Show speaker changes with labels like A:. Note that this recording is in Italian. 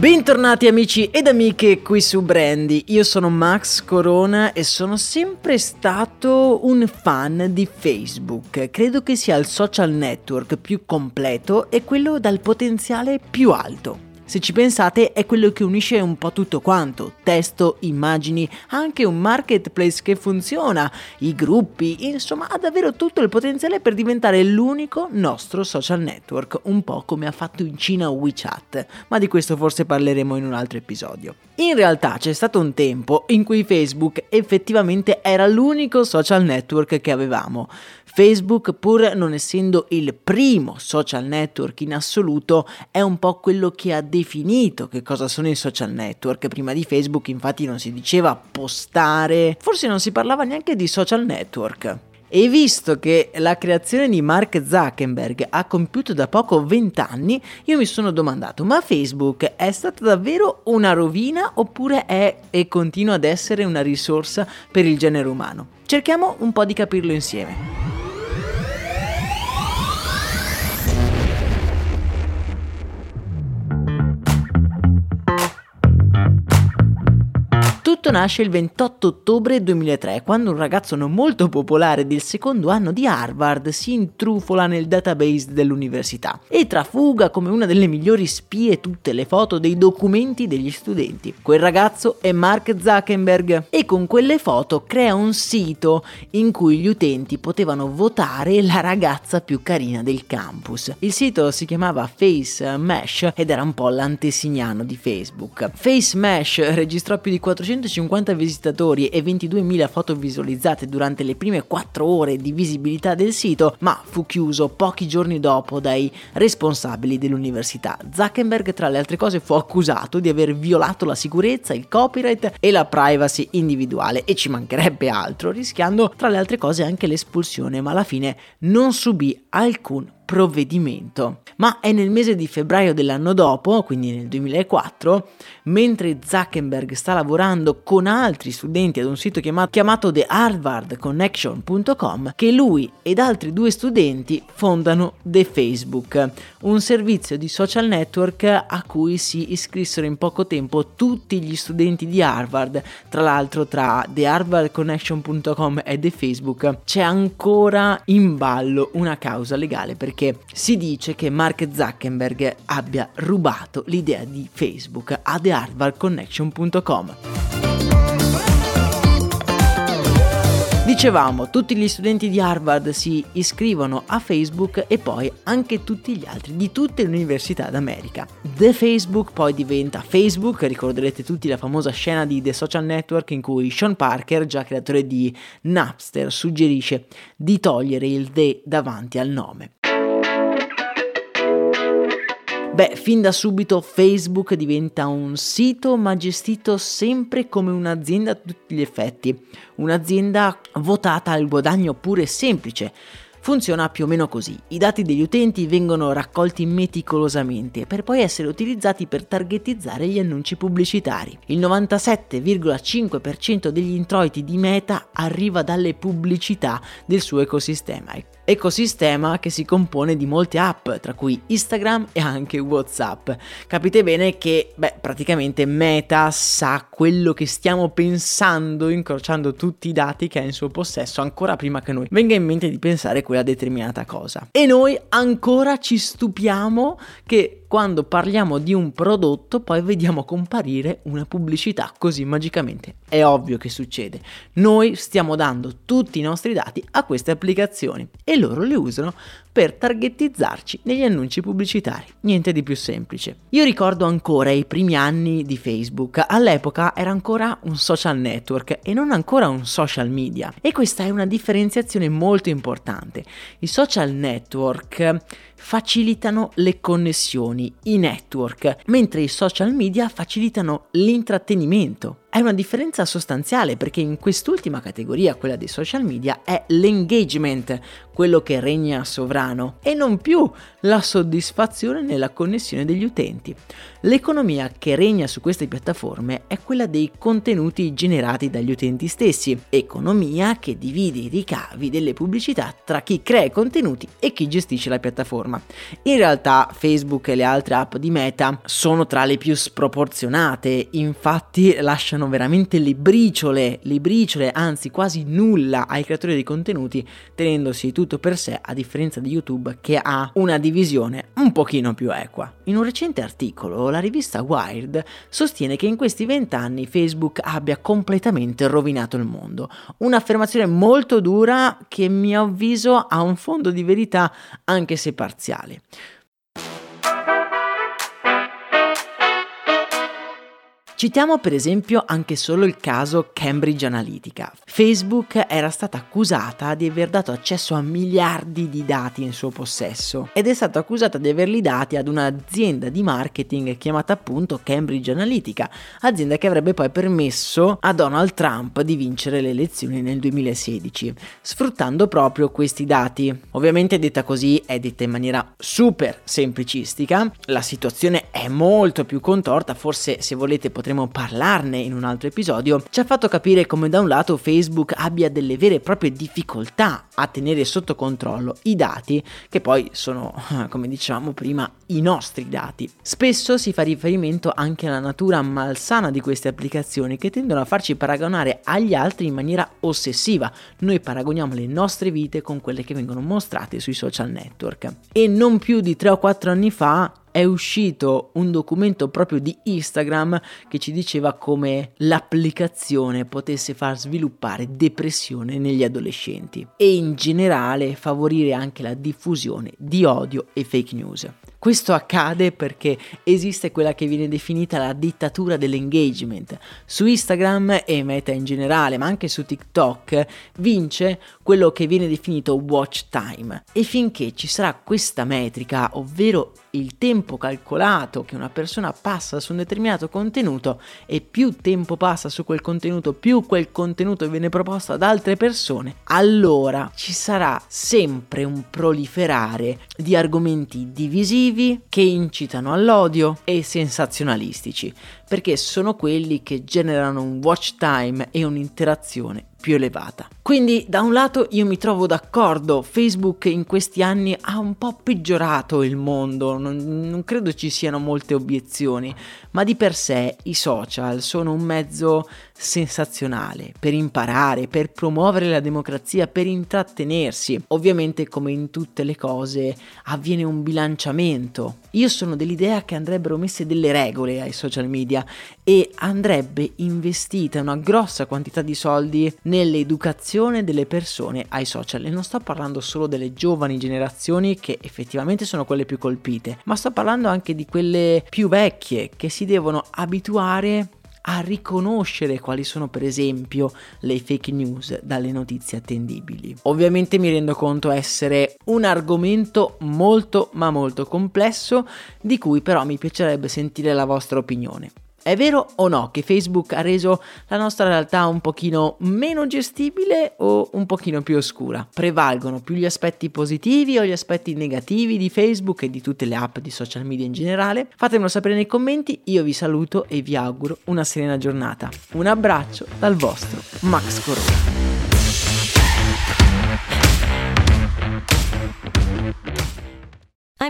A: Bentornati amici ed amiche qui su Brandy, io sono Max Corona e sono sempre stato un fan di Facebook. Credo che sia il social network più completo e quello dal potenziale più alto. Se ci pensate è quello che unisce un po' tutto quanto, testo, immagini, anche un marketplace che funziona, i gruppi, insomma ha davvero tutto il potenziale per diventare l'unico nostro social network, un po' come ha fatto in Cina WeChat, ma di questo forse parleremo in un altro episodio. In realtà c'è stato un tempo in cui Facebook effettivamente era l'unico social network che avevamo. Facebook, pur non essendo il primo social network in assoluto, è un po' quello che ha definito che cosa sono i social network. Prima di Facebook infatti non si diceva postare, forse non si parlava neanche di social network. E visto che la creazione di Mark Zuckerberg ha compiuto da poco 20 anni, io mi sono domandato, ma Facebook è stata davvero una rovina oppure è e continua ad essere una risorsa per il genere umano? Cerchiamo un po' di capirlo insieme. Tutto nasce il 28 ottobre 2003, quando un ragazzo non molto popolare del secondo anno di Harvard si intrufola nel database dell'università e trafuga come una delle migliori spie tutte le foto dei documenti degli studenti. Quel ragazzo è Mark Zuckerberg e con quelle foto crea un sito in cui gli utenti potevano votare la ragazza più carina del campus. Il sito si chiamava Face Mesh ed era un po' l'antesignano di Facebook. Face Mesh registrò più di 400 150 visitatori e 22.000 foto visualizzate durante le prime 4 ore di visibilità del sito, ma fu chiuso pochi giorni dopo dai responsabili dell'università. Zuckerberg, tra le altre cose, fu accusato di aver violato la sicurezza, il copyright e la privacy individuale e ci mancherebbe altro, rischiando tra le altre cose anche l'espulsione, ma alla fine non subì alcun provvedimento. Ma è nel mese di febbraio dell'anno dopo, quindi nel 2004, mentre Zuckerberg sta lavorando con altri studenti ad un sito chiamato, chiamato TheHarvardConnection.com, che lui ed altri due studenti fondano The Facebook, un servizio di social network a cui si iscrissero in poco tempo tutti gli studenti di Harvard. Tra l'altro tra TheHarvardConnection.com e The Facebook c'è ancora in ballo una causa legale perché perché si dice che Mark Zuckerberg abbia rubato l'idea di Facebook a TheHarvardConnection.com. Dicevamo, tutti gli studenti di Harvard si iscrivono a Facebook e poi anche tutti gli altri di tutte le università d'America. The Facebook poi diventa Facebook, ricorderete tutti la famosa scena di The Social Network in cui Sean Parker, già creatore di Napster, suggerisce di togliere il The davanti al nome. Beh, fin da subito Facebook diventa un sito ma gestito sempre come un'azienda a tutti gli effetti, un'azienda votata al guadagno pure semplice. Funziona più o meno così. I dati degli utenti vengono raccolti meticolosamente per poi essere utilizzati per targetizzare gli annunci pubblicitari. Il 97,5% degli introiti di Meta arriva dalle pubblicità del suo ecosistema ecosistema che si compone di molte app, tra cui Instagram e anche WhatsApp. Capite bene che, beh, praticamente Meta sa quello che stiamo pensando, incrociando tutti i dati che ha in suo possesso ancora prima che noi venga in mente di pensare quella determinata cosa. E noi ancora ci stupiamo che quando parliamo di un prodotto poi vediamo comparire una pubblicità così magicamente. È ovvio che succede. Noi stiamo dando tutti i nostri dati a queste applicazioni e loro le usano per targetizzarci negli annunci pubblicitari. Niente di più semplice. Io ricordo ancora i primi anni di Facebook. All'epoca era ancora un social network e non ancora un social media. E questa è una differenziazione molto importante. I social network facilitano le connessioni, i network, mentre i social media facilitano l'intrattenimento. È una differenza sostanziale perché in quest'ultima categoria, quella dei social media, è l'engagement quello che regna sovrano e non più la soddisfazione nella connessione degli utenti. L'economia che regna su queste piattaforme è quella dei contenuti generati dagli utenti stessi, economia che divide i ricavi delle pubblicità tra chi crea i contenuti e chi gestisce la piattaforma. In realtà Facebook e le altre app di Meta sono tra le più sproporzionate, infatti lasciano veramente le briciole, le briciole, anzi quasi nulla ai creatori di contenuti, tenendosi tutto per sé a differenza di YouTube che ha una divisione un pochino più equa. In un recente articolo la rivista Wired sostiene che in questi vent'anni Facebook abbia completamente rovinato il mondo. Un'affermazione molto dura che a mio avviso ha un fondo di verità anche se parziale. Citiamo per esempio anche solo il caso Cambridge Analytica. Facebook era stata accusata di aver dato accesso a miliardi di dati in suo possesso ed è stata accusata di averli dati ad un'azienda di marketing chiamata appunto Cambridge Analytica, azienda che avrebbe poi permesso a Donald Trump di vincere le elezioni nel 2016, sfruttando proprio questi dati. Ovviamente detta così è detta in maniera super semplicistica, la situazione è molto più contorta, forse se volete potete potremo parlarne in un altro episodio, ci ha fatto capire come da un lato Facebook abbia delle vere e proprie difficoltà a tenere sotto controllo i dati, che poi sono, come dicevamo prima, i nostri dati. Spesso si fa riferimento anche alla natura malsana di queste applicazioni che tendono a farci paragonare agli altri in maniera ossessiva. Noi paragoniamo le nostre vite con quelle che vengono mostrate sui social network. E non più di 3 o 4 anni fa è uscito un documento proprio di Instagram che ci diceva come l'applicazione potesse far sviluppare depressione negli adolescenti e in generale favorire anche la diffusione di odio e fake news. Questo accade perché esiste quella che viene definita la dittatura dell'engagement. Su Instagram e Meta in generale, ma anche su TikTok, vince quello che viene definito watch time. E finché ci sarà questa metrica, ovvero il tempo calcolato che una persona passa su un determinato contenuto e più tempo passa su quel contenuto, più quel contenuto viene proposto ad altre persone, allora ci sarà sempre un proliferare di argomenti divisivi che incitano all'odio e sensazionalistici, perché sono quelli che generano un watch time e un'interazione più elevata. Quindi da un lato io mi trovo d'accordo, Facebook in questi anni ha un po' peggiorato il mondo, non, non, credo ci siano molte obiezioni, ma di per sé i social sono un mezzo sensazionale per imparare, per promuovere la democrazia, per intrattenersi. Ovviamente come in tutte le cose avviene un bilanciamento. Io sono dell'idea che andrebbero messe delle regole ai social media e andrebbe investita una grossa quantità di soldi nell'educazione delle persone ai social e non sto parlando solo delle giovani generazioni che effettivamente sono quelle più colpite, ma sto parlando anche di quelle più vecchie che si devono abituare a riconoscere quali sono per esempio le fake news dalle notizie attendibili. Ovviamente mi rendo conto essere un argomento molto ma molto complesso di cui però mi piacerebbe sentire la vostra opinione. È vero o no che Facebook ha reso la nostra realtà un pochino meno gestibile o un pochino più oscura? Prevalgono più gli aspetti positivi o gli aspetti negativi di Facebook e di tutte le app di social media in generale? Fatemelo sapere nei commenti, io vi saluto e vi auguro una serena giornata. Un abbraccio dal vostro Max Corona.